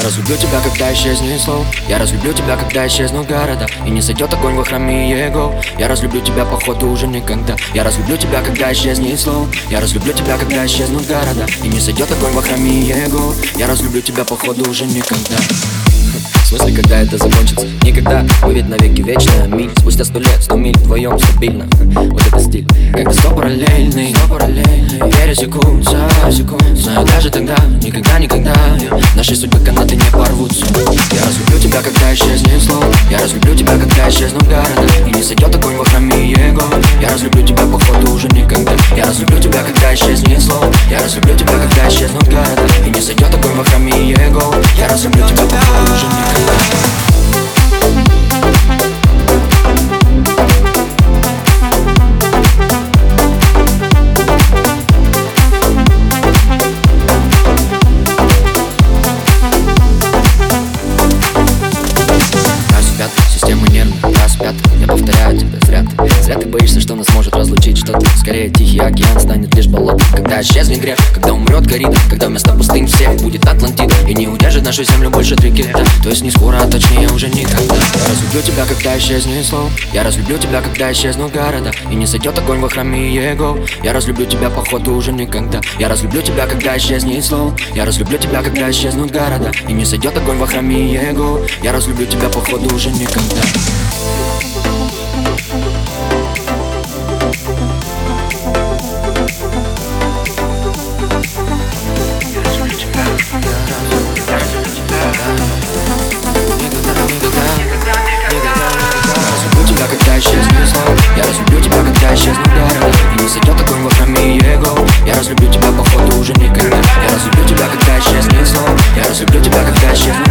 Я разлюблю тебя, когда исчезнет слов. Я разлюблю тебя, когда исчезнут города. И не сойдет огонь во храме его. Я разлюблю тебя, походу, уже никогда. Я разлюблю тебя, когда исчезнет слов. Я разлюблю тебя, когда исчезнут города. И не сойдет огонь во храме его. Я разлюблю тебя, походу, уже никогда смысле, когда это закончится? Никогда, мы ведь навеки вечная миль. Спустя сто лет, сто миль вдвоем стабильно. Вот это стиль. Как сто параллельный, сто параллельный. Пересекутся, Знаю даже тогда, никогда, никогда. Наши судьбы канаты не порвутся. Я разлюблю тебя, когда исчезнет слово Я разлюблю тебя, когда исчезнут города. И не сойдет огонь во храме его. Я разлюблю тебя, походу, уже никогда. Я разлюблю тебя, когда исчезнет слово Я разлюблю тебя, когда исчезнут города. И не сойдет огонь во храме его. Я разлюблю тебя, походу, распят Я повторяю тебе, зря ты Зря ты боишься, что нас может разлучить Что-то. Скорее тихий океан станет лишь болотом. Когда исчезнет грех, когда умрет корида Когда вместо пустынь всех будет Атлантида. И не удержит нашу землю больше три кита. То есть не скоро, а точнее уже никогда Я разлюблю тебя, когда исчезнет слово. Я разлюблю тебя, когда исчезнут города. И не сойдет огонь во храме его. Я разлюблю тебя, походу, уже никогда. Я разлюблю тебя, когда исчезнет слово. Я разлюблю тебя, когда исчезнут города. И не сойдет огонь во храме его. Я разлюблю тебя, походу, уже никогда разлюблю тебя, походу, уже никогда. Я разлюблю тебя, когда исчезнет снова. Я разлюблю тебя, когда исчезнет